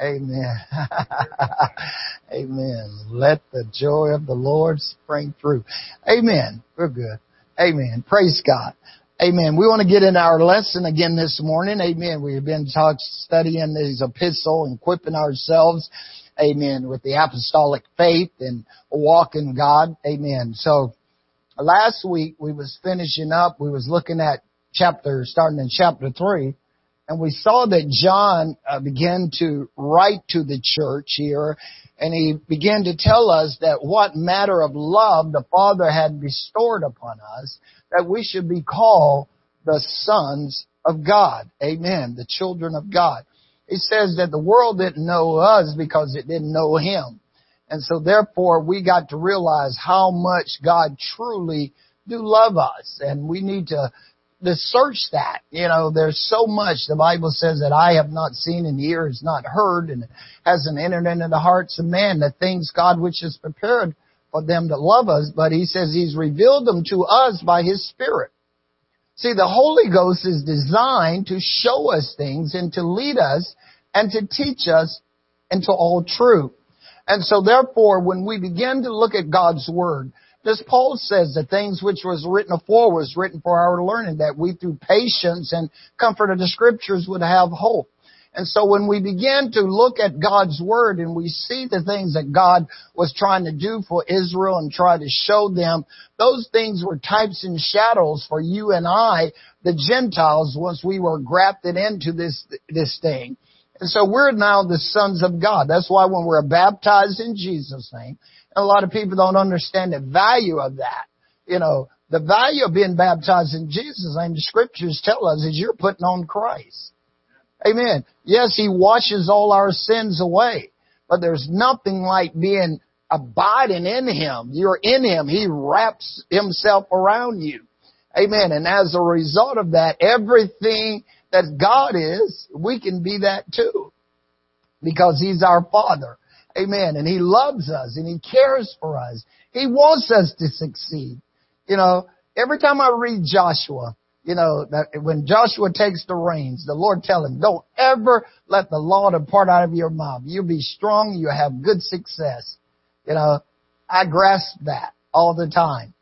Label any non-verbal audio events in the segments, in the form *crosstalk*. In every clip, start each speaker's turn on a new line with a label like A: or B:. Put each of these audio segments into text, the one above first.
A: Amen. *laughs* Amen. Let the joy of the Lord spring through. Amen. We're good. Amen. Praise God. Amen. We want to get into our lesson again this morning. Amen. We've been talk, studying these epistle and equipping ourselves. Amen. With the apostolic faith and walk in God. Amen. So last week we was finishing up. We was looking at chapter, starting in chapter three. And we saw that John uh, began to write to the church here, and he began to tell us that what matter of love the Father had bestowed upon us, that we should be called the sons of God. Amen. The children of God. He says that the world didn't know us because it didn't know Him. And so therefore we got to realize how much God truly do love us. And we need to to search that. You know, there's so much the Bible says that I have not seen and ear has not heard and hasn't entered into the hearts of men the things God which is prepared for them that love us. But he says he's revealed them to us by his spirit. See, the Holy Ghost is designed to show us things and to lead us and to teach us into all truth. And so therefore, when we begin to look at God's Word, this Paul says the things which was written afore was written for our learning, that we through patience and comfort of the scriptures would have hope. And so when we begin to look at God's Word and we see the things that God was trying to do for Israel and try to show them, those things were types and shadows for you and I, the Gentiles, once we were grafted into this, this thing. And so we're now the sons of God. That's why when we're baptized in Jesus' name, a lot of people don't understand the value of that. You know, the value of being baptized in Jesus' name, the scriptures tell us is you're putting on Christ. Amen. Yes, He washes all our sins away, but there's nothing like being abiding in Him. You're in Him. He wraps Himself around you. Amen. And as a result of that, everything that God is, we can be that too. Because He's our Father. Amen. And He loves us and He cares for us. He wants us to succeed. You know, every time I read Joshua, you know, that when Joshua takes the reins, the Lord tell him, don't ever let the law depart out of your mouth. You'll be strong. You'll have good success. You know, I grasp that all the time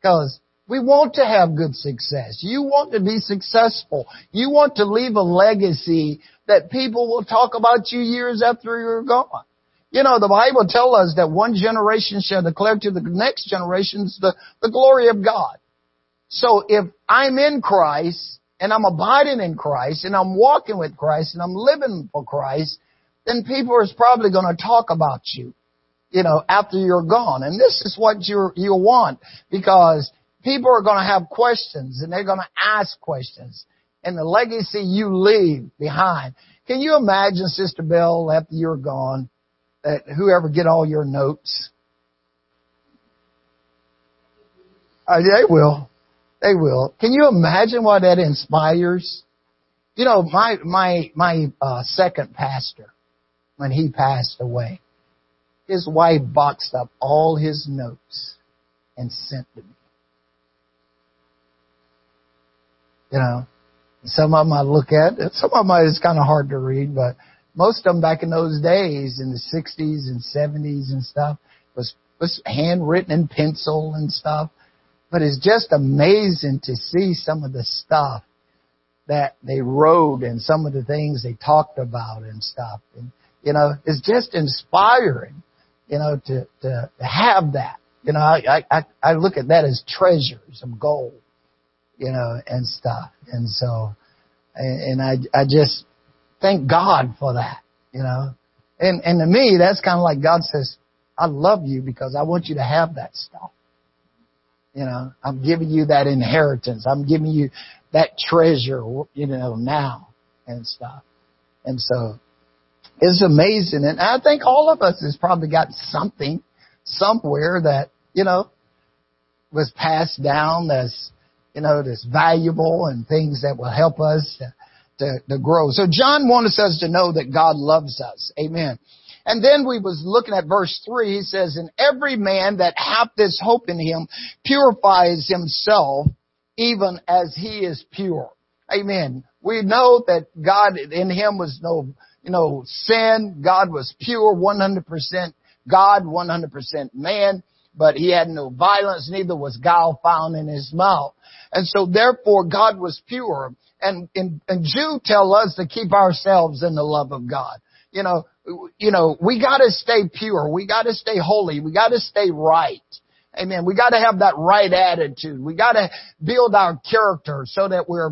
A: because we want to have good success. You want to be successful. You want to leave a legacy that people will talk about you years after you're gone. You know, the Bible tells us that one generation shall declare to the next generations the, the glory of God. So if I'm in Christ and I'm abiding in Christ and I'm walking with Christ and I'm living for Christ, then people are probably going to talk about you, you know, after you're gone. And this is what you you want because people are going to have questions and they're going to ask questions and the legacy you leave behind. Can you imagine, Sister Bell, after you're gone, that whoever get all your notes. Uh, they will. They will. Can you imagine what that inspires? You know, my my my uh, second pastor, when he passed away, his wife boxed up all his notes and sent to me. You know, some of them I look at. Some of them is kind of hard to read, but most of them back in those days, in the 60s and 70s and stuff, was, was handwritten in pencil and stuff. But it's just amazing to see some of the stuff that they wrote and some of the things they talked about and stuff. And, you know, it's just inspiring, you know, to, to have that. You know, I, I, I look at that as treasures of gold, you know, and stuff. And so, and, and I, I just, Thank God for that, you know. And, and to me, that's kind of like God says, I love you because I want you to have that stuff. You know, I'm giving you that inheritance. I'm giving you that treasure, you know, now and stuff. And so it's amazing. And I think all of us has probably got something somewhere that, you know, was passed down that's, you know, that's valuable and things that will help us to, to grow. So John wants us to know that God loves us. Amen. And then we was looking at verse three. He says, and every man that hath this hope in him purifies himself even as he is pure. Amen. We know that God in him was no you know, sin. God was pure, 100% God, 100% man, but he had no violence, neither was guile found in his mouth. And so therefore God was pure. And, and, and Jude tell us to keep ourselves in the love of God. You know, you know, we gotta stay pure. We gotta stay holy. We gotta stay right. Amen. We gotta have that right attitude. We gotta build our character so that we're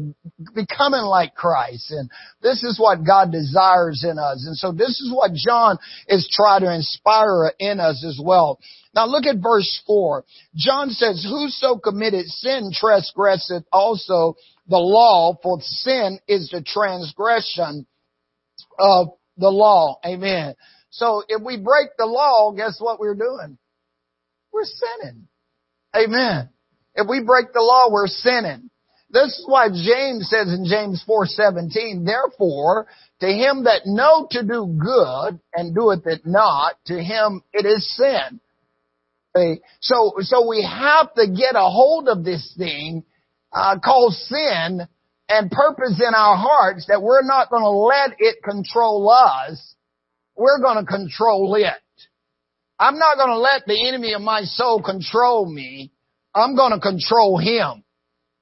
A: becoming like Christ. And this is what God desires in us. And so this is what John is trying to inspire in us as well. Now look at verse 4. John says, Whoso committed sin transgresseth also the law, for sin is the transgression of the law. Amen. So if we break the law, guess what we're doing? We're sinning. Amen. If we break the law, we're sinning. This is why James says in James 4:17, therefore, to him that know to do good and doeth it not, to him it is sin. So, so we have to get a hold of this thing uh, called sin and purpose in our hearts that we're not going to let it control us. We're going to control it. I'm not going to let the enemy of my soul control me. I'm going to control him.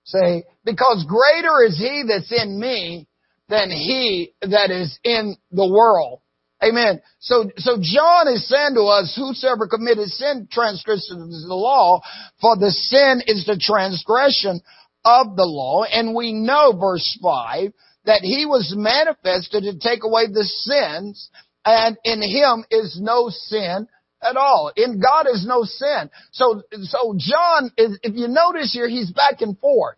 A: Say, because greater is he that's in me than he that is in the world. Amen. So, so John is saying to us, whosoever committed sin transgresses the law, for the sin is the transgression of the law. And we know, verse 5, that he was manifested to take away the sins, and in him is no sin at all. In God is no sin. So, so John is, if you notice here, he's back and forth.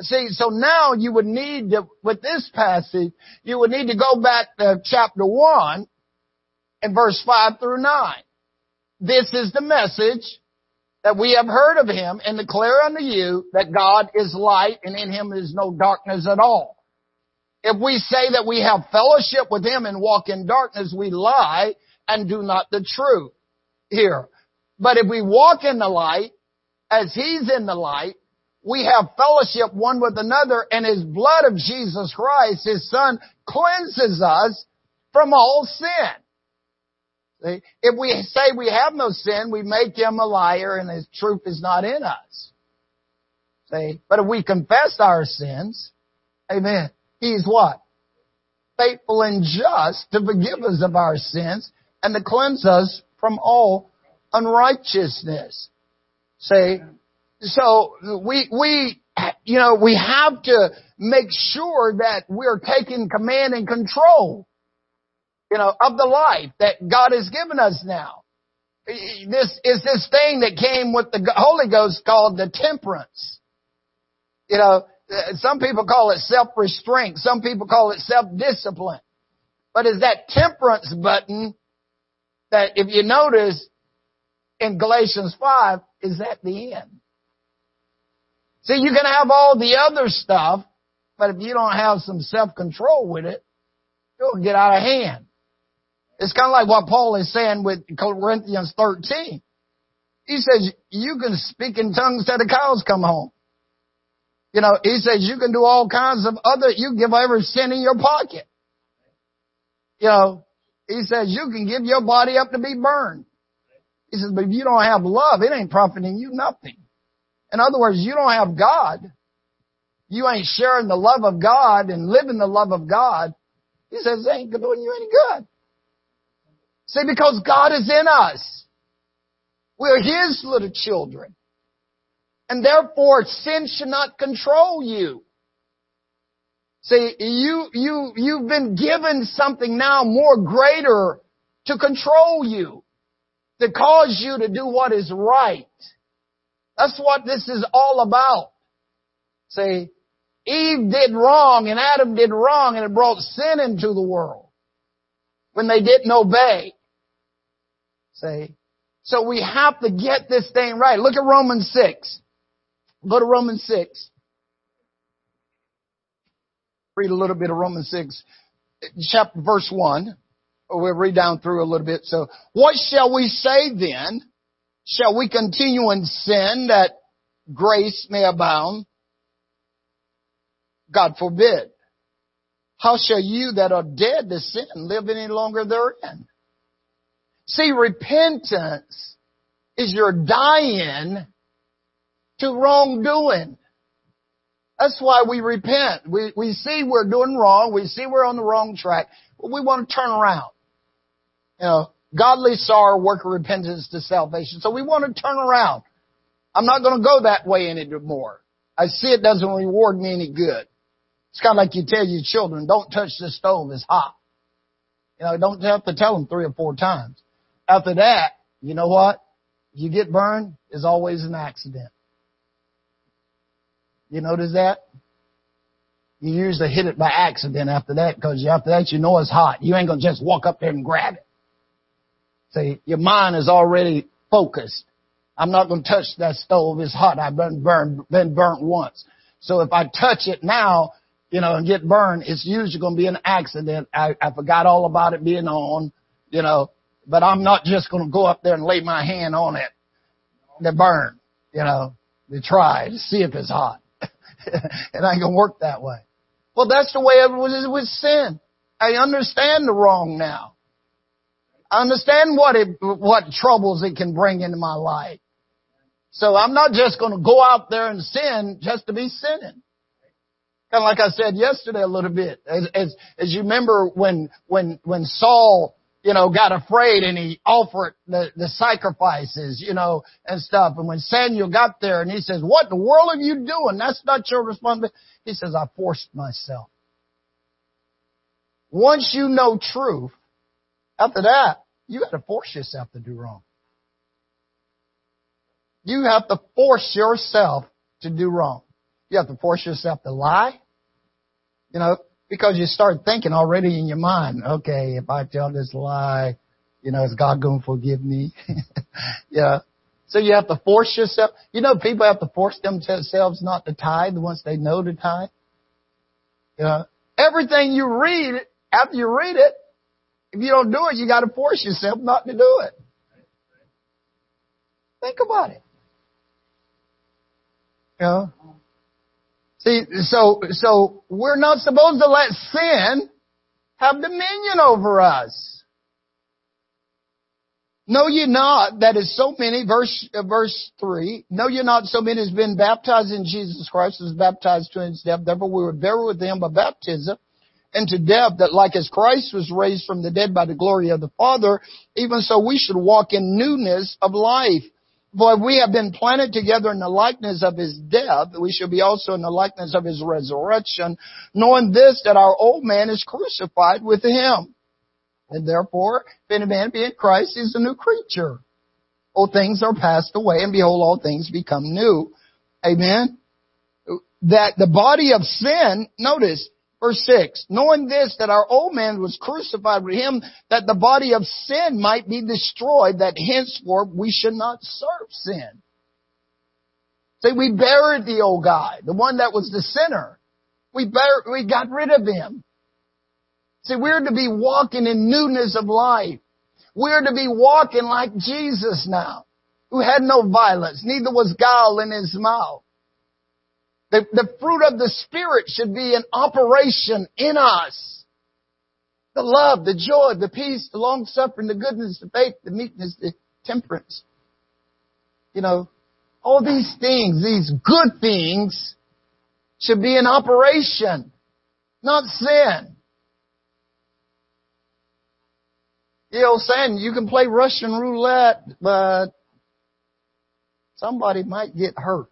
A: See, so now you would need to, with this passage, you would need to go back to chapter 1 and verse 5 through 9. This is the message that we have heard of him and declare unto you that God is light and in him is no darkness at all. If we say that we have fellowship with him and walk in darkness, we lie and do not the truth here. But if we walk in the light, as He's in the light, we have fellowship one with another and His blood of Jesus Christ, His Son, cleanses us from all sin. See? If we say we have no sin, we make Him a liar and His truth is not in us. See? But if we confess our sins, Amen, He's what? Faithful and just to forgive us of our sins and to cleanse us from all unrighteousness. See? So we, we, you know, we have to make sure that we're taking command and control, you know, of the life that God has given us now. This is this thing that came with the Holy Ghost called the temperance. You know, uh, some people call it self-restraint. Some people call it self-discipline. But is that temperance button that if you notice in Galatians 5 is at the end. See, you can have all the other stuff, but if you don't have some self-control with it, it'll get out of hand. It's kind of like what Paul is saying with Corinthians 13. He says, you can speak in tongues till the cows come home. You know, he says you can do all kinds of other, you give every sin in your pocket. You know, he says you can give your body up to be burned. He says, but if you don't have love, it ain't profiting you nothing. In other words, you don't have God. You ain't sharing the love of God and living the love of God. He says, it ain't doing you any good. See, because God is in us. We're His little children. And therefore, sin should not control you. See, you, you, you've been given something now more greater to control you, to cause you to do what is right. That's what this is all about. See, Eve did wrong and Adam did wrong and it brought sin into the world when they didn't obey. See, so we have to get this thing right. Look at Romans 6. Go to Romans 6 read a little bit of Romans 6, chapter verse 1. We'll read down through a little bit. So, what shall we say then? Shall we continue in sin that grace may abound? God forbid. how shall you that are dead to sin live any longer therein? See, repentance is your dying to wrongdoing. That's why we repent. We, we see we're doing wrong. We see we're on the wrong track. But we want to turn around. You know, godly sorrow, work of repentance to salvation. So we want to turn around. I'm not going to go that way anymore. I see it doesn't reward me any good. It's kind of like you tell your children, don't touch the stove, it's hot. You know, don't have to tell them three or four times. After that, you know what? You get burned, is always an accident. You notice that? You usually hit it by accident after that because after that you know it's hot. You ain't gonna just walk up there and grab it. See, your mind is already focused. I'm not gonna touch that stove. It's hot. I've been burned, been burnt once. So if I touch it now, you know, and get burned, it's usually going to be an accident. I, I forgot all about it being on, you know, but I'm not just going to go up there and lay my hand on it to burn, you know, to try to see if it's hot. *laughs* it ain't to work that way. Well, that's the way it was with sin. I understand the wrong now. I understand what it, what troubles it can bring into my life. So I'm not just going to go out there and sin just to be sinning. Kind of like I said yesterday a little bit. As, as, as you remember when, when, when Saul, you know, got afraid and he offered the, the sacrifices, you know, and stuff. And when Samuel got there and he says, what in the world are you doing? That's not your responsibility. He says, I forced myself. Once you know truth, after that, you got to force yourself to do wrong. You have to force yourself to do wrong. You have to force yourself to lie. You know, because you start thinking already in your mind, okay, if I tell this lie, you know, is God going to forgive me? *laughs* yeah. So you have to force yourself. You know, people have to force themselves not to tithe once they know to tithe. Know, everything you read, after you read it, if you don't do it, you got to force yourself not to do it. Think about it. Know, See, so, so we're not supposed to let sin have dominion over us. Know ye not that is so many, verse, uh, verse 3, know ye not so many has been baptized in Jesus Christ, was baptized to his death, therefore we were buried with him by baptism into death, that like as Christ was raised from the dead by the glory of the Father, even so we should walk in newness of life. For we have been planted together in the likeness of his death, we shall be also in the likeness of his resurrection, knowing this, that our old man is crucified with him. And therefore, if any man be in Christ, he is a new creature. Old things are passed away, and behold, all things become new. Amen? That the body of sin, notice, Verse 6, knowing this, that our old man was crucified with him, that the body of sin might be destroyed, that henceforth we should not serve sin. See, we buried the old guy, the one that was the sinner. We buried, we got rid of him. See, we're to be walking in newness of life. We're to be walking like Jesus now, who had no violence, neither was guile in his mouth. The, the fruit of the Spirit should be in operation in us. The love, the joy, the peace, the long suffering, the goodness, the faith, the meekness, the temperance. You know, all these things, these good things should be in operation, not sin. You know, saying you can play Russian roulette, but somebody might get hurt.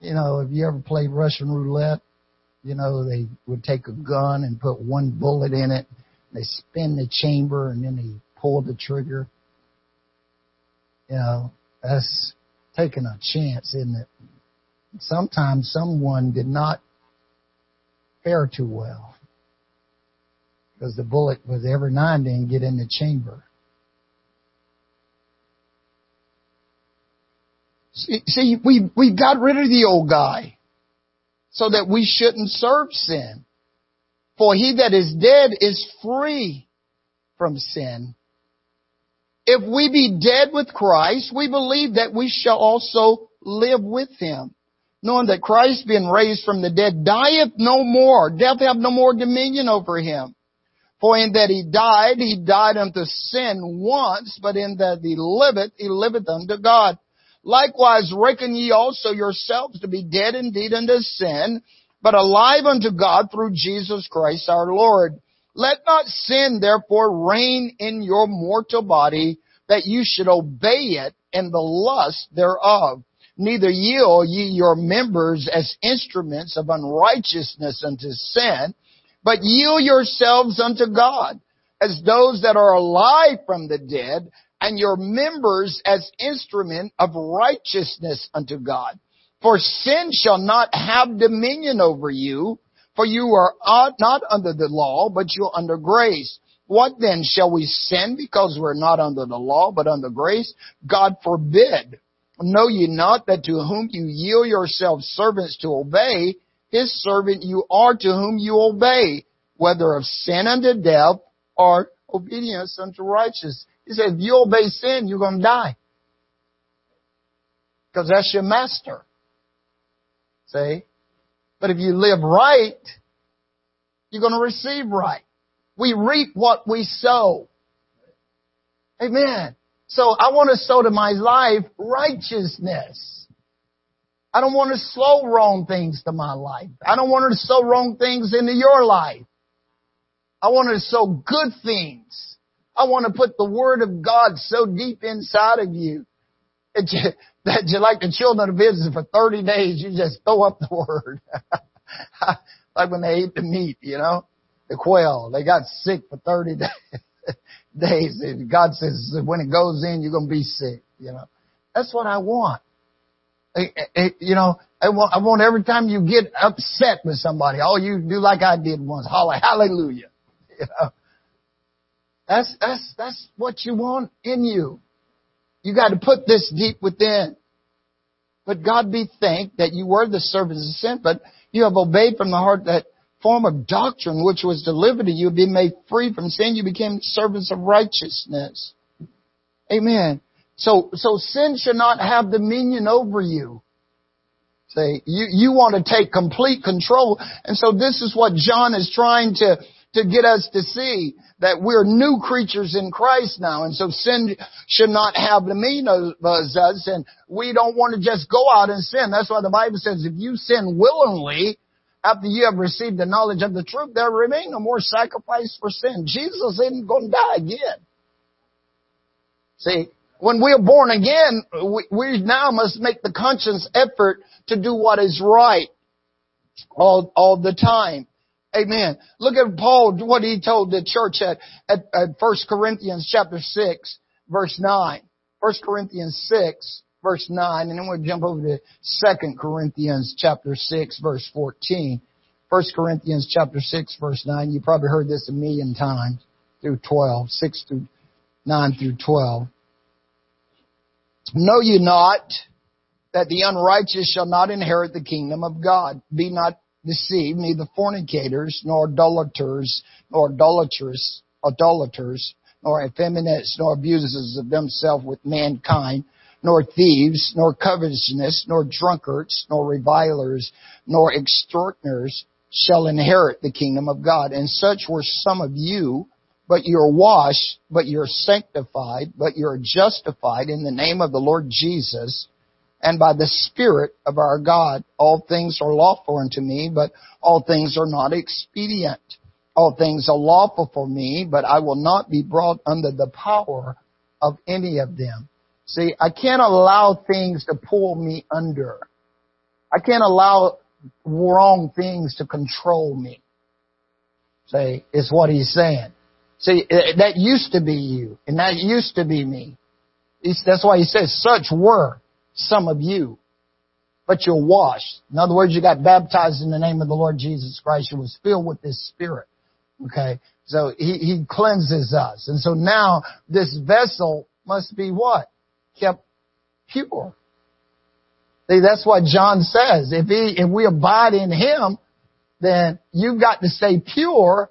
A: You know, if you ever played Russian roulette, you know, they would take a gun and put one bullet in it. They spin the chamber and then they pull the trigger. You know, that's taking a chance, isn't it? Sometimes someone did not fare too well because the bullet was every and then get in the chamber. See, we, we got rid of the old guy so that we shouldn't serve sin. For he that is dead is free from sin. If we be dead with Christ, we believe that we shall also live with him. knowing that Christ being raised from the dead dieth no more. Death have no more dominion over him. For in that he died, he died unto sin once, but in that he liveth, he liveth unto God. Likewise reckon ye also yourselves to be dead indeed unto sin, but alive unto God through Jesus Christ our Lord. Let not sin therefore reign in your mortal body, that you should obey it in the lust thereof. Neither yield ye your members as instruments of unrighteousness unto sin, but yield yourselves unto God as those that are alive from the dead, and your members as instrument of righteousness unto God. For sin shall not have dominion over you, for you are not under the law, but you are under grace. What then shall we sin because we're not under the law, but under grace? God forbid. Know ye not that to whom you yield yourselves servants to obey, his servant you are to whom you obey, whether of sin unto death or obedience unto righteousness. He said, if you obey sin, you're going to die. Because that's your master. See? But if you live right, you're going to receive right. We reap what we sow. Amen. So I want to sow to my life righteousness. I don't want to sow wrong things to my life. I don't want to sow wrong things into your life. I want to sow good things. I want to put the Word of God so deep inside of you that you, *laughs* that you like the children of Israel for 30 days, you just throw up the *laughs* Word. *laughs* like when they ate the meat, you know, the quail, they got sick for 30 days. And God says when it goes in, you're going to be sick. You know, that's what I want. You know, I want, I want every time you get upset with somebody, all you do like I did once, holler, hallelujah. You know, that's, that's, that's what you want in you. You got to put this deep within. But God be thanked that you were the servants of sin, but you have obeyed from the heart that form of doctrine which was delivered to you, being made free from sin, you became servants of righteousness. Amen. So, so sin should not have dominion over you. Say, you, you want to take complete control. And so this is what John is trying to, to get us to see that we're new creatures in Christ now. And so sin should not have dominion over us. And we don't want to just go out and sin. That's why the Bible says if you sin willingly, after you have received the knowledge of the truth, there remain no more sacrifice for sin. Jesus isn't going to die again. See, when we are born again, we, we now must make the conscious effort to do what is right all, all the time. Amen. Look at Paul, what he told the church at, at, at 1 Corinthians chapter 6, verse 9. 1 Corinthians 6, verse 9, and then we'll jump over to 2 Corinthians chapter 6, verse 14. 1 Corinthians chapter 6, verse 9. You probably heard this a million times through 12, 6 through 9 through 12. Know you not that the unrighteous shall not inherit the kingdom of God? Be not deceived, neither fornicators, nor idolaters, nor idolaters, idolaters, nor effeminates, nor abusers of themselves with mankind, nor thieves, nor covetousness, nor drunkards, nor revilers, nor extortioners shall inherit the kingdom of God. And such were some of you, but you're washed, but you're sanctified, but you're justified in the name of the Lord Jesus and by the Spirit of our God. All things are lawful unto me, but all things are not expedient. All things are lawful for me, but I will not be brought under the power of any of them. See, I can't allow things to pull me under. I can't allow wrong things to control me. See, is what he's saying. See, eh, that used to be you, and that used to be me. That's why he says, such were some of you. But you're washed. In other words, you got baptized in the name of the Lord Jesus Christ. You was filled with this Spirit. Okay? So he, he cleanses us. And so now this vessel must be what? kept pure. See, that's what John says. If he, if we abide in him, then you've got to stay pure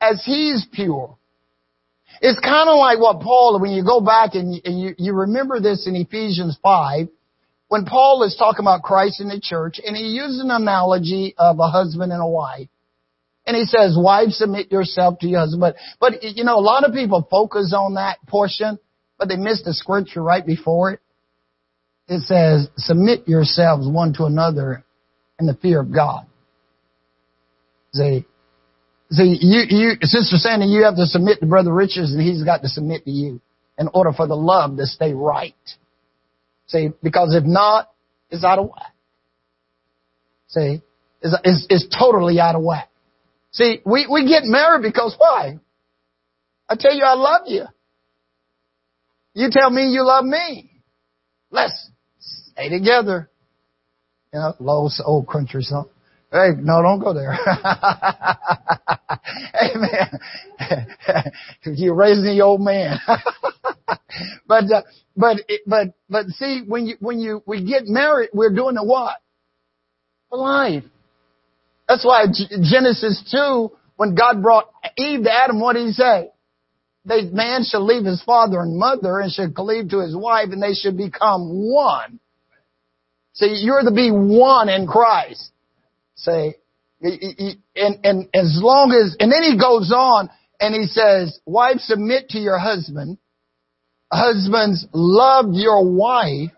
A: as he's pure. It's kind of like what Paul, when you go back and, you, and you, you remember this in Ephesians 5, when Paul is talking about Christ in the church, and he uses an analogy of a husband and a wife, and he says, wives, submit yourself to your husband. But, but, you know, a lot of people focus on that portion, but they miss the scripture right before it. It says, submit yourselves one to another in the fear of God. See, see, you, you, Sister Sandy, you have to submit to Brother Richards and he's got to submit to you in order for the love to stay right. See, because if not, it's out of whack. See, it's, it's, it's totally out of whack. See, we, we get married because why? I tell you I love you. You tell me you love me. Let's stay together. You know, low old country song. Hey, no, don't go there. *laughs* Amen. *laughs* You're raising the old man. *laughs* but, uh, but, but, but see, when you, when you, we get married, we're doing the what? For life. That's why Genesis 2, when God brought Eve to Adam, what did he say? The man shall leave his father and mother and should cleave to his wife and they should become one. See, you're to be one in Christ. Say, and, and as long as, and then he goes on and he says, wives submit to your husband. Husbands love your wife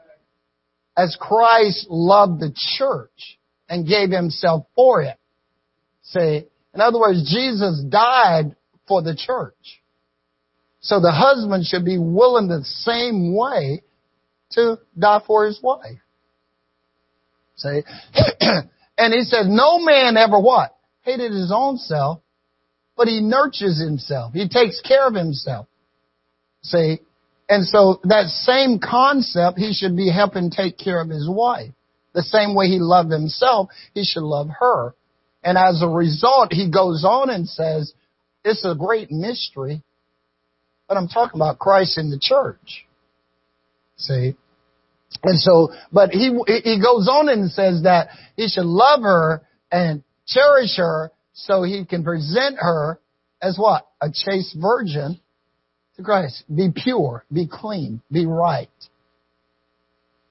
A: as Christ loved the church and gave himself for it. Say, in other words, Jesus died for the church. So the husband should be willing the same way to die for his wife. See? *clears throat* and he says, no man ever what? Hated his own self, but he nurtures himself. He takes care of himself. See? And so that same concept, he should be helping take care of his wife. The same way he loved himself, he should love her. And as a result, he goes on and says, it's a great mystery, but I'm talking about Christ in the church. See? And so, but he, he goes on and says that he should love her and cherish her so he can present her as what? A chaste virgin to Christ. Be pure, be clean, be right.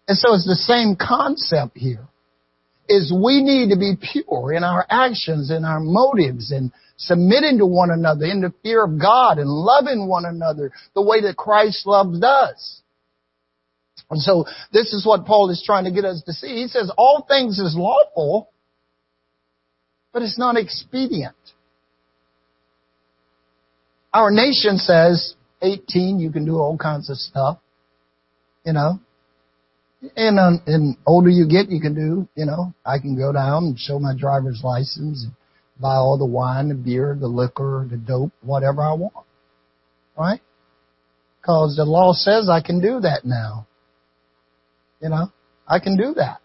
A: And so it's the same concept here. Is we need to be pure in our actions, in our motives, and submitting to one another in the fear of God and loving one another the way that Christ loves us. And so this is what Paul is trying to get us to see. He says all things is lawful, but it's not expedient. Our nation says 18, you can do all kinds of stuff. You know, and, um, and older you get, you can do, you know, I can go down and show my driver's license and buy all the wine, the beer, the liquor, the dope, whatever I want. Right? Cause the law says I can do that now. You know, I can do that.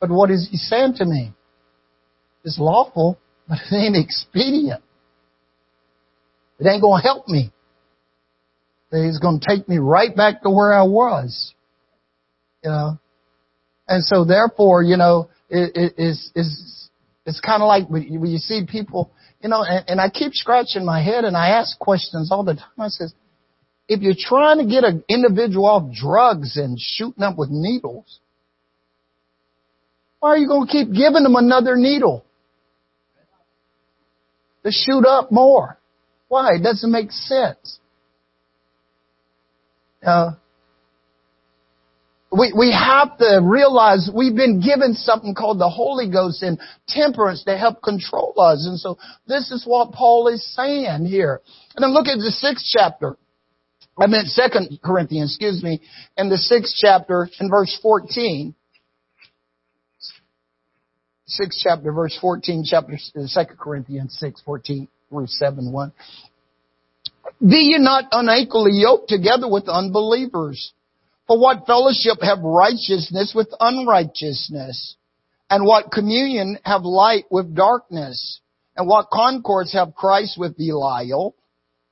A: But what is he saying to me? It's lawful, but it ain't expedient. It ain't gonna help me. He's gonna take me right back to where I was. You know? And so therefore, you know, it, it is, is, it's kind of like when you, when you see people, you know, and, and I keep scratching my head and I ask questions all the time. I says, if you're trying to get an individual off drugs and shooting up with needles, why are you going to keep giving them another needle? To shoot up more. Why? It doesn't make sense. Uh, we, we have to realize we've been given something called the Holy Ghost and temperance to help control us. And so this is what Paul is saying here. And then look at the sixth chapter. I meant second Corinthians, excuse me, in the sixth chapter in verse 14. Sixth chapter, verse 14, chapter, uh, second Corinthians 6, 14 through 7, 1. Be ye not unequally yoked together with unbelievers. For what fellowship have righteousness with unrighteousness? And what communion have light with darkness? And what concords have Christ with Belial?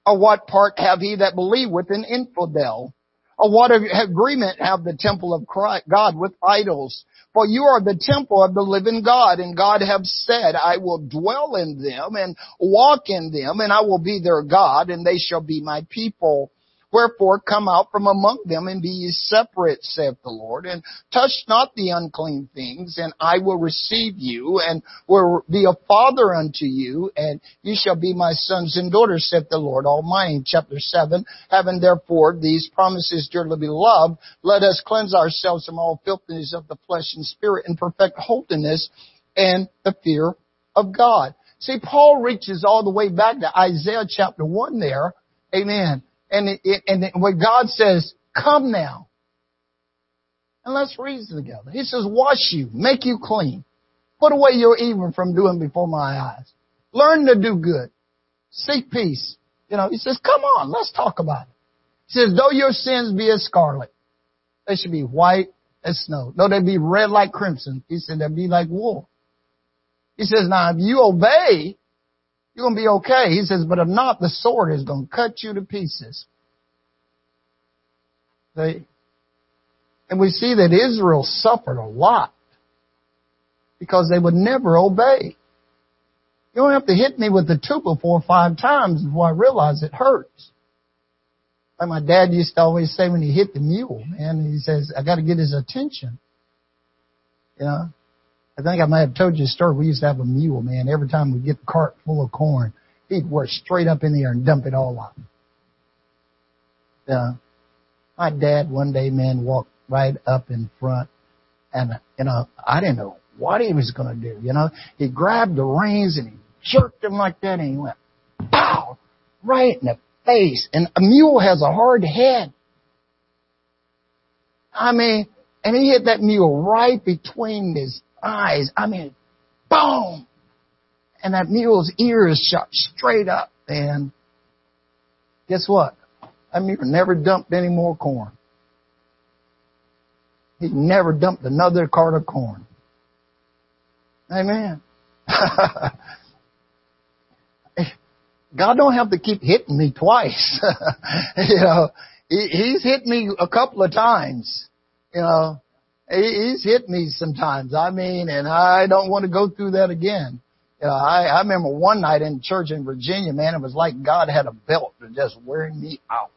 A: Or what part have he that believe with an infidel? Or what agreement have the temple of Christ, God with idols? For you are the temple of the living God, and God have said, I will dwell in them and walk in them, and I will be their God, and they shall be my people. Wherefore come out from among them and be ye separate, saith the Lord, and touch not the unclean things, and I will receive you, and will be a father unto you, and you shall be my sons and daughters, saith the Lord Almighty. Chapter 7, having therefore these promises, dearly beloved, let us cleanse ourselves from all filthiness of the flesh and spirit, and perfect holiness and the fear of God. See, Paul reaches all the way back to Isaiah chapter 1 there. Amen. And, it, and it, when God says, come now, and let's reason together. He says, wash you, make you clean. Put away your evil from doing before my eyes. Learn to do good. Seek peace. You know, he says, come on, let's talk about it. He says, though your sins be as scarlet, they should be white as snow. Though they be red like crimson, he said they'll be like wool. He says, now if you obey, you're going to be okay. He says, but if not, the sword is going to cut you to pieces. See? And we see that Israel suffered a lot because they would never obey. You don't have to hit me with the tuba four or five times before I realize it hurts. Like my dad used to always say when he hit the mule, man, he says, I gotta get his attention. You know? I think I might have told you a story. We used to have a mule, man. Every time we get the cart full of corn, he'd work straight up in the air and dump it all out. Yeah. My dad one day, man, walked right up in front and, you know, I didn't know what he was going to do. You know, he grabbed the reins and he jerked them like that and he went, pow, right in the face. And a mule has a hard head. I mean, and he hit that mule right between his eyes. I mean, boom! And that mule's ears shot straight up. And guess what? That mule never dumped any more corn. He never dumped another cart of corn. Amen. *laughs* God don't have to keep hitting me twice. *laughs* you know, he, he's hit me a couple of times. You know, he's hit me sometimes. I mean, and I don't want to go through that again. You know, I, I remember one night in church in Virginia, man, it was like God had a belt to just wearing me out.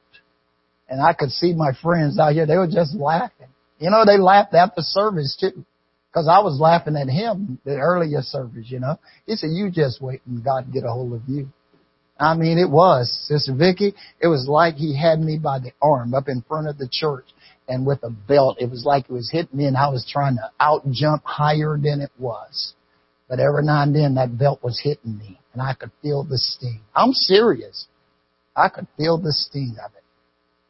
A: And I could see my friends out here, they were just laughing. You know, they laughed at the service too. Cause I was laughing at him the earlier service, you know. He said, you just wait and God get a hold of you. I mean, it was, Sister Vicky, it was like he had me by the arm up in front of the church and with a belt. It was like it was hitting me and I was trying to out jump higher than it was. But every now and then that belt was hitting me and I could feel the sting. I'm serious. I could feel the sting of it.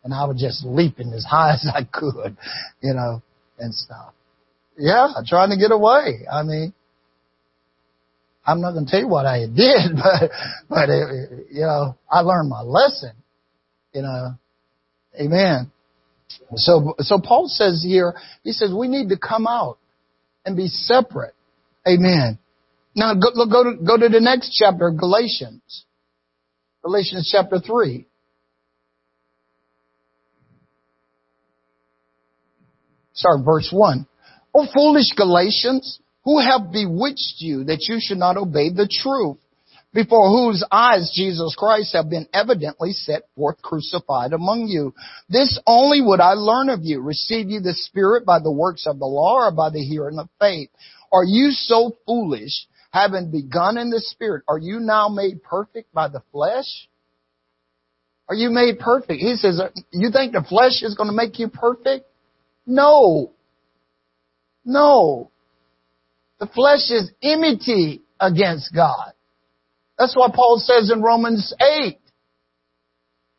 A: And I was just leaping as high *laughs* as I could, you know, and stuff. Yeah, trying to get away. I mean, I'm not going to tell you what I *laughs* did, but, but it, you know, I learned my lesson, you know. Amen. So, so Paul says here, he says we need to come out and be separate. Amen. Now go, go to, go to the next chapter, Galatians. Galatians chapter 3. Start verse 1. O foolish Galatians, who have bewitched you that you should not obey the truth? Before whose eyes Jesus Christ have been evidently set forth crucified among you. This only would I learn of you. Receive you the Spirit by the works of the law or by the hearing of faith? Are you so foolish, having begun in the Spirit, are you now made perfect by the flesh? Are you made perfect? He says, you think the flesh is going to make you perfect? No. No. The flesh is enmity against God. That's what Paul says in Romans 8.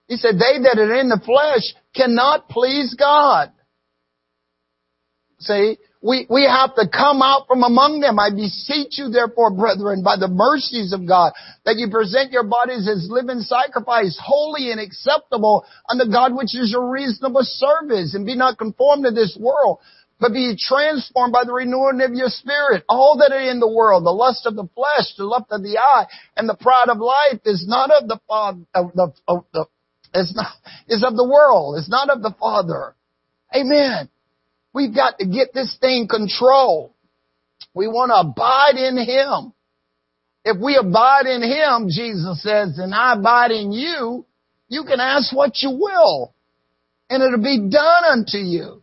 A: He said, they that are in the flesh cannot please God. See, we, we have to come out from among them. I beseech you therefore, brethren, by the mercies of God, that you present your bodies as living sacrifice, holy and acceptable unto God, which is your reasonable service, and be not conformed to this world, but be transformed by the renewing of your spirit. All that are in the world, the lust of the flesh, the lust of the eye, and the pride of life is not of the father, of the, of the, it's not, is of the world. It's not of the Father. Amen. We've got to get this thing controlled. We want to abide in Him. If we abide in Him, Jesus says, and I abide in you, You can ask what you will, and it'll be done unto you.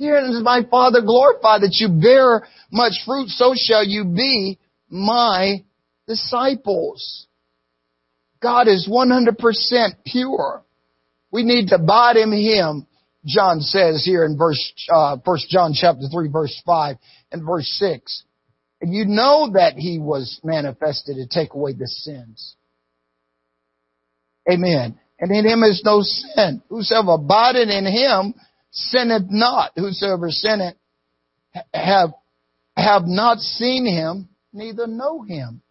A: Here is my Father glorified that you bear much fruit, so shall you be my disciples. God is 100% pure. We need to abide in Him, John says here in verse, uh, 1 John chapter 3 verse 5 and verse 6. And you know that He was manifested to take away the sins. Amen. And in Him is no sin. Whosoever abideth in Him sinneth not. Whosoever sinneth have, have not seen Him, neither know Him.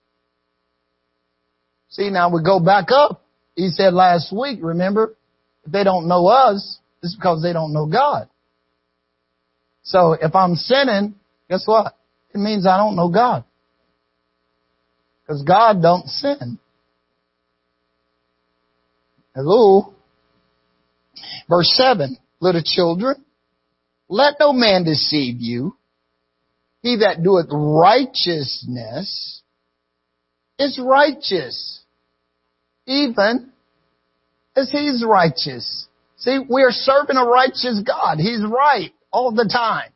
A: See, now we go back up. He said last week, remember, if they don't know us, it's because they don't know God. So if I'm sinning, guess what? It means I don't know God. Because God don't sin. Hello? Verse 7, little children, let no man deceive you. He that doeth righteousness is righteous, even as he's righteous. See, we are serving a righteous God. He's right all the time.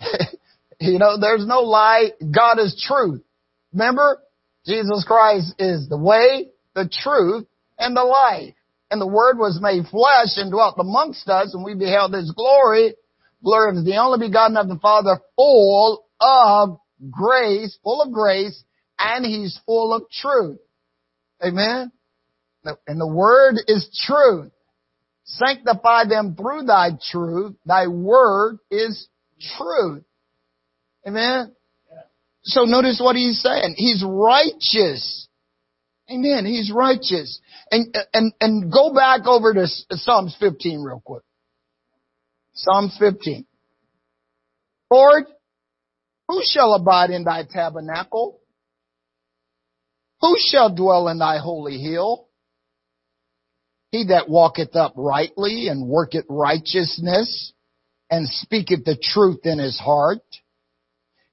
A: *laughs* you know, there's no lie. God is truth. Remember, Jesus Christ is the way, the truth, and the life. And the Word was made flesh and dwelt amongst us, and we beheld His glory. Glory of the only begotten of the Father, full of grace, full of grace, and He's full of truth. Amen? And the Word is truth. Sanctify them through Thy truth. Thy Word is truth. Amen? So notice what He's saying. He's righteous. Amen. He's righteous. And, and, and go back over to Psalms 15 real quick. Psalms 15. Lord, who shall abide in thy tabernacle? Who shall dwell in thy holy hill? He that walketh uprightly and worketh righteousness and speaketh the truth in his heart.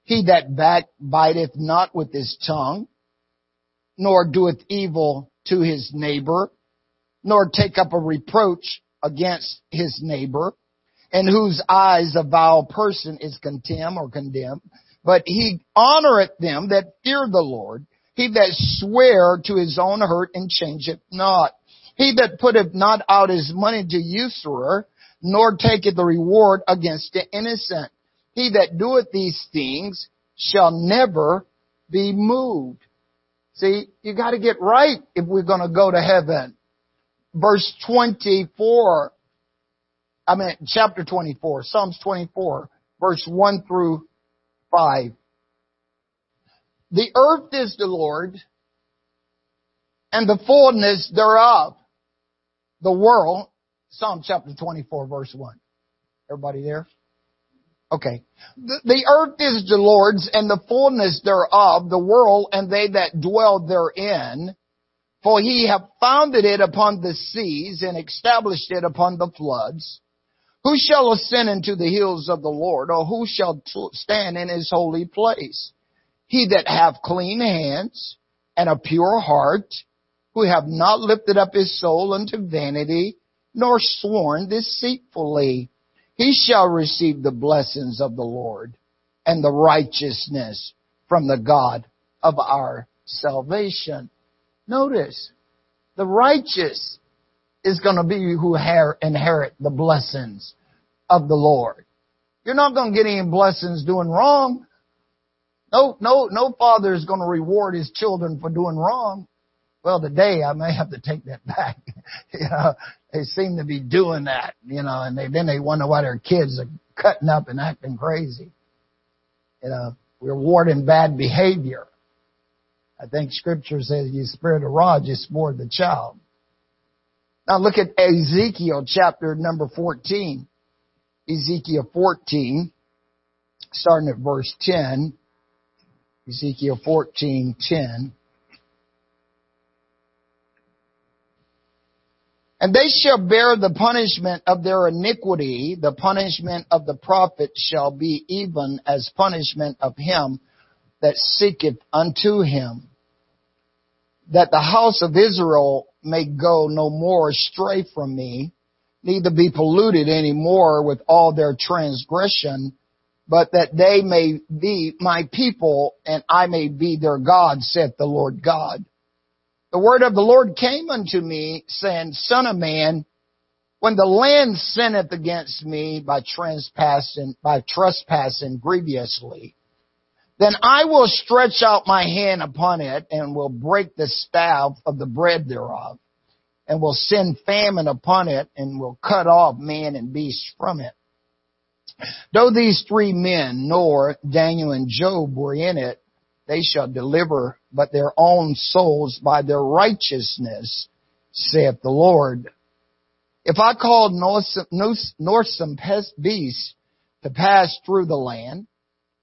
A: He that backbiteth not with his tongue nor doeth evil to his neighbor, nor take up a reproach against his neighbor, in whose eyes a vile person is contemned or condemned, but he honoreth them that fear the Lord, he that swear to his own hurt and changeth not. He that putteth not out his money to usurer, nor taketh the reward against the innocent. He that doeth these things shall never be moved. See, you gotta get right if we're gonna go to heaven. Verse 24, I mean, chapter 24, Psalms 24, verse 1 through 5. The earth is the Lord, and the fullness thereof, the world, Psalm chapter 24, verse 1. Everybody there? Okay. The, the, earth is the Lord's and the fullness thereof, the world and they that dwell therein. For he hath founded it upon the seas and established it upon the floods. Who shall ascend into the hills of the Lord or who shall stand in his holy place? He that hath clean hands and a pure heart, who have not lifted up his soul unto vanity, nor sworn deceitfully he shall receive the blessings of the Lord and the righteousness from the God of our salvation. Notice, the righteous is going to be who inherit the blessings of the Lord. You're not going to get any blessings doing wrong. No, no, no father is going to reward his children for doing wrong. Well, today I may have to take that *laughs* back. you know, they seem to be doing that, you know, and they, then they wonder why their kids are cutting up and acting crazy. You know, we're rewarding bad behavior. I think scripture says you spirit of rod, you spoiled the child. Now look at Ezekiel chapter number 14. Ezekiel 14, starting at verse 10. Ezekiel 14, 10. And they shall bear the punishment of their iniquity. The punishment of the prophet shall be even as punishment of him that seeketh unto him. that the house of Israel may go no more astray from me, neither be polluted any more with all their transgression, but that they may be my people and I may be their God, saith the Lord God. The word of the Lord came unto me, saying, Son of man, when the land sinneth against me by trespassing, by trespassing grievously, then I will stretch out my hand upon it and will break the staff of the bread thereof and will send famine upon it and will cut off man and beast from it. Though these three men, Noah, Daniel, and Job were in it, they shall deliver but their own souls by their righteousness, saith the Lord. If I called noisome beasts to pass through the land,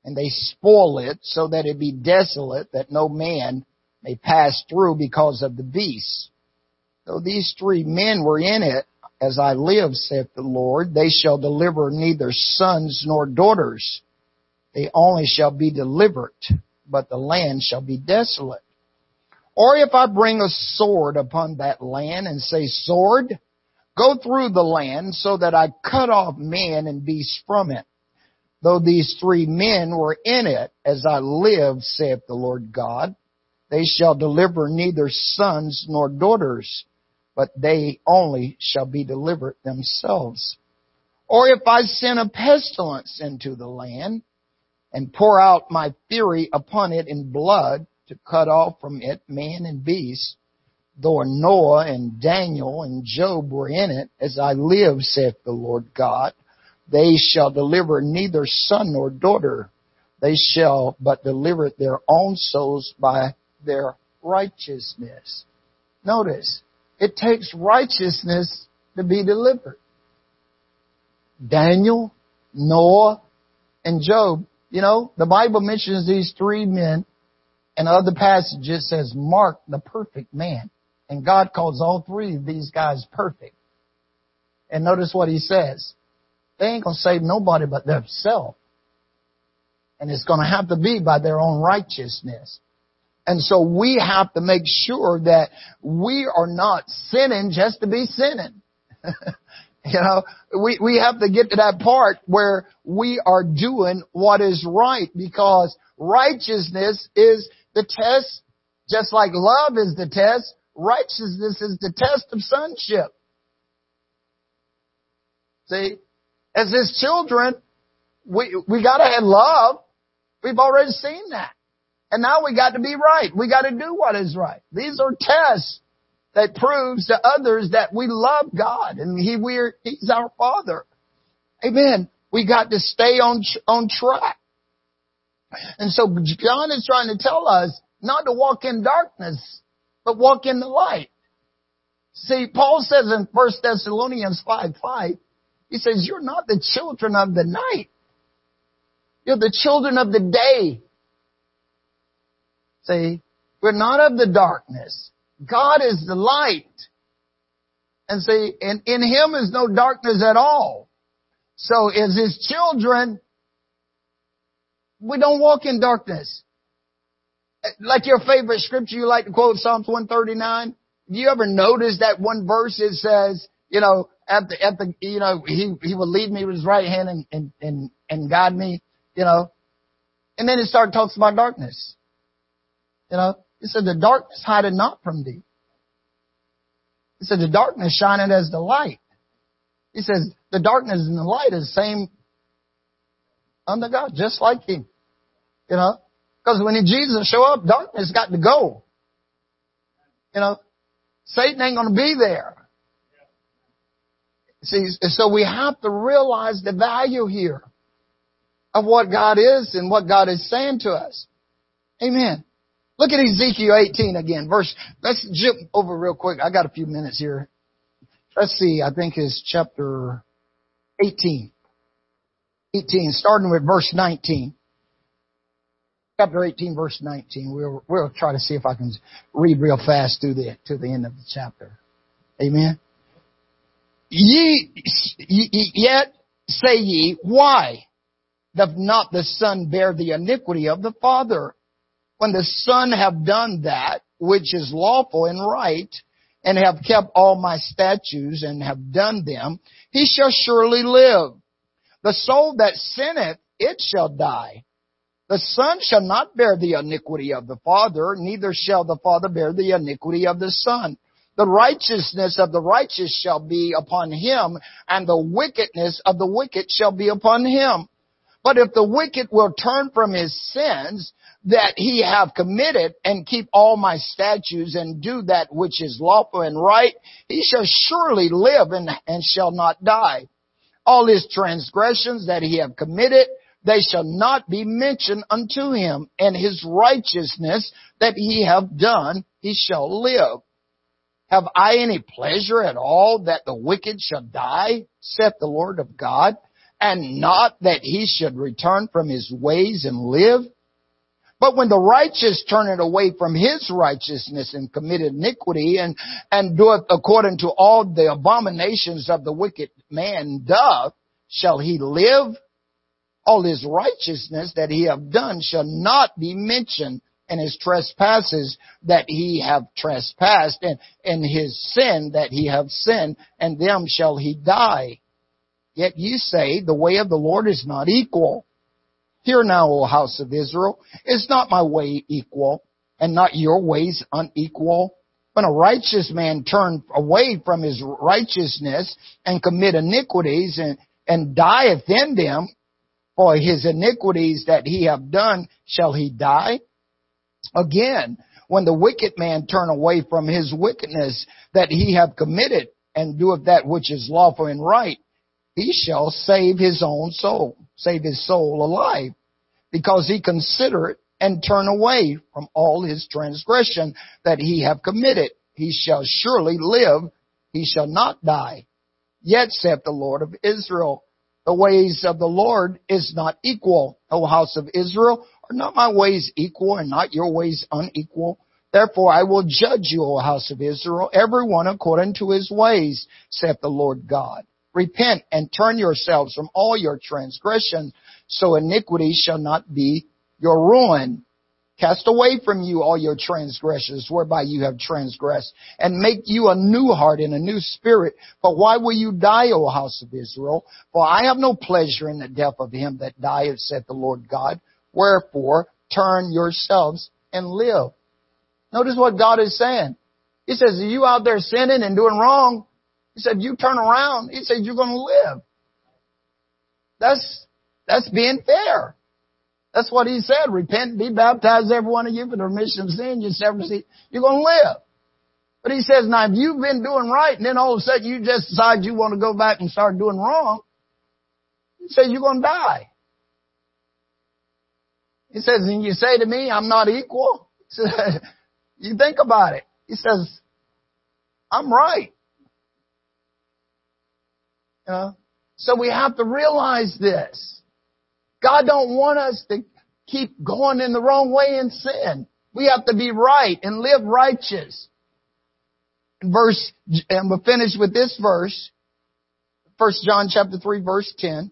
A: and they spoil it so that it be desolate, that no man may pass through because of the beasts. Though these three men were in it, as I live, saith the Lord, they shall deliver neither sons nor daughters. They only shall be delivered, but the land shall be desolate. Or if I bring a sword upon that land and say, sword, go through the land so that I cut off men and beasts from it. Though these three men were in it, as I live, saith the Lord God, they shall deliver neither sons nor daughters, but they only shall be delivered themselves. Or if I send a pestilence into the land and pour out my fury upon it in blood to cut off from it man and beast, though Noah and Daniel and Job were in it, as I live, saith the Lord God, they shall deliver neither son nor daughter. They shall but deliver their own souls by their righteousness. Notice, it takes righteousness to be delivered. Daniel, Noah, and Job. You know, the Bible mentions these three men and other passages says Mark the perfect man. And God calls all three of these guys perfect. And notice what he says. They ain't gonna save nobody but themselves. And it's gonna have to be by their own righteousness. And so we have to make sure that we are not sinning just to be sinning. *laughs* you know, we, we have to get to that part where we are doing what is right because righteousness is the test, just like love is the test, righteousness is the test of sonship. See, as his children, we, we gotta have love. We've already seen that. And now we got to be right. We got to do what is right. These are tests that proves to others that we love God and He we're He's our Father. Amen. We got to stay on on track. And so John is trying to tell us not to walk in darkness, but walk in the light. See, Paul says in 1 Thessalonians 5, 5, he says, you're not the children of the night. You're the children of the day. See, we're not of the darkness. God is the light. And see, in, in Him is no darkness at all. So as His children, we don't walk in darkness. Like your favorite scripture you like to quote, Psalms 139. Do you ever notice that one verse it says, you know, at the, at the, you know, he, he will lead me with his right hand and, and, and, and guide me, you know. And then it started talks about darkness. You know, he said, the darkness hideth not from thee. He said, the darkness shineth as the light. He says, the darkness and the light is the same under God, just like him. You know, because when Jesus show up, darkness got to go. You know, Satan ain't going to be there. See, so we have to realize the value here of what God is and what God is saying to us. Amen. Look at Ezekiel 18 again. Verse, let's jump over real quick. I got a few minutes here. Let's see, I think it's chapter 18. 18, starting with verse 19. Chapter 18, verse 19. We'll, we'll try to see if I can read real fast to the, to the end of the chapter. Amen. Ye, yet say ye, why doth not the son bear the iniquity of the father? When the son have done that which is lawful and right, and have kept all my statutes and have done them, he shall surely live. The soul that sinneth, it shall die. The son shall not bear the iniquity of the father, neither shall the father bear the iniquity of the son. The righteousness of the righteous shall be upon him, and the wickedness of the wicked shall be upon him. But if the wicked will turn from his sins that he have committed and keep all my statutes and do that which is lawful and right, he shall surely live and, and shall not die. All his transgressions that he have committed, they shall not be mentioned unto him, and his righteousness that he have done, he shall live. Have I any pleasure at all that the wicked shall die, saith the Lord of God? and not that he should return from his ways and live? But when the righteous turn it away from his righteousness and commit iniquity and, and do it according to all the abominations of the wicked man doth, shall he live? All his righteousness that he have done shall not be mentioned and his trespasses that he have trespassed and, and his sin that he have sinned and them shall he die. Yet ye say, the way of the Lord is not equal. Hear now, O house of Israel, is not my way equal, and not your ways unequal? When a righteous man turn away from his righteousness and commit iniquities and, and dieth in them, for his iniquities that he have done, shall he die? Again, when the wicked man turn away from his wickedness that he have committed and doeth that which is lawful and right, he shall save his own soul, save his soul alive, because he consider it and turn away from all his transgression that he have committed. He shall surely live, he shall not die. Yet saith the Lord of Israel, the ways of the Lord is not equal. O house of Israel, are not my ways equal and not your ways unequal? Therefore I will judge you, O house of Israel, every one according to his ways, saith the Lord God. Repent and turn yourselves from all your transgressions, so iniquity shall not be your ruin. Cast away from you all your transgressions whereby you have transgressed, and make you a new heart and a new spirit. But why will you die, O house of Israel? For I have no pleasure in the death of him that dieth, said the Lord God. Wherefore, turn yourselves and live. Notice what God is saying. He says, are you out there sinning and doing wrong? He said, you turn around. He said, you're going to live. That's, that's being fair. That's what he said. Repent, be baptized, every one of you, for the remission of sin. You're You're going to live. But he says, now if you've been doing right and then all of a sudden you just decide you want to go back and start doing wrong, he says you're going to die. He says, and you say to me, I'm not equal. *laughs* you think about it. He says, I'm right. You know? So we have to realize this. God don't want us to keep going in the wrong way in sin. We have to be right and live righteous. Verse, and we'll finish with this verse. First John chapter 3 verse 10.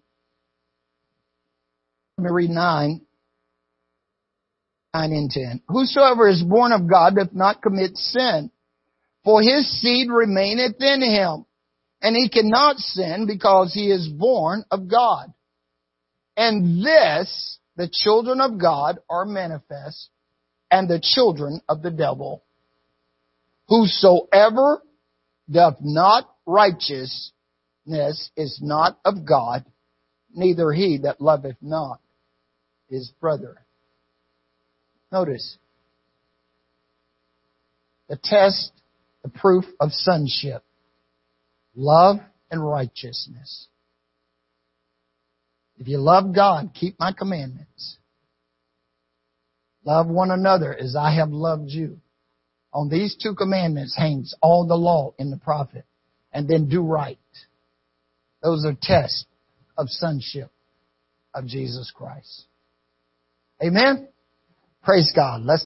A: Let me read 9. 9 and 10. Whosoever is born of God doth not commit sin, for his seed remaineth in him and he cannot sin because he is born of God. And this, the children of God are manifest, and the children of the devil. Whosoever doth not righteousness is not of God, neither he that loveth not his brother. Notice, the test, the proof of sonship love and righteousness. If you love God, keep my commandments. Love one another as I have loved you. On these two commandments hangs all the law in the prophet. And then do right. Those are tests of sonship of Jesus Christ. Amen? Praise God. Let's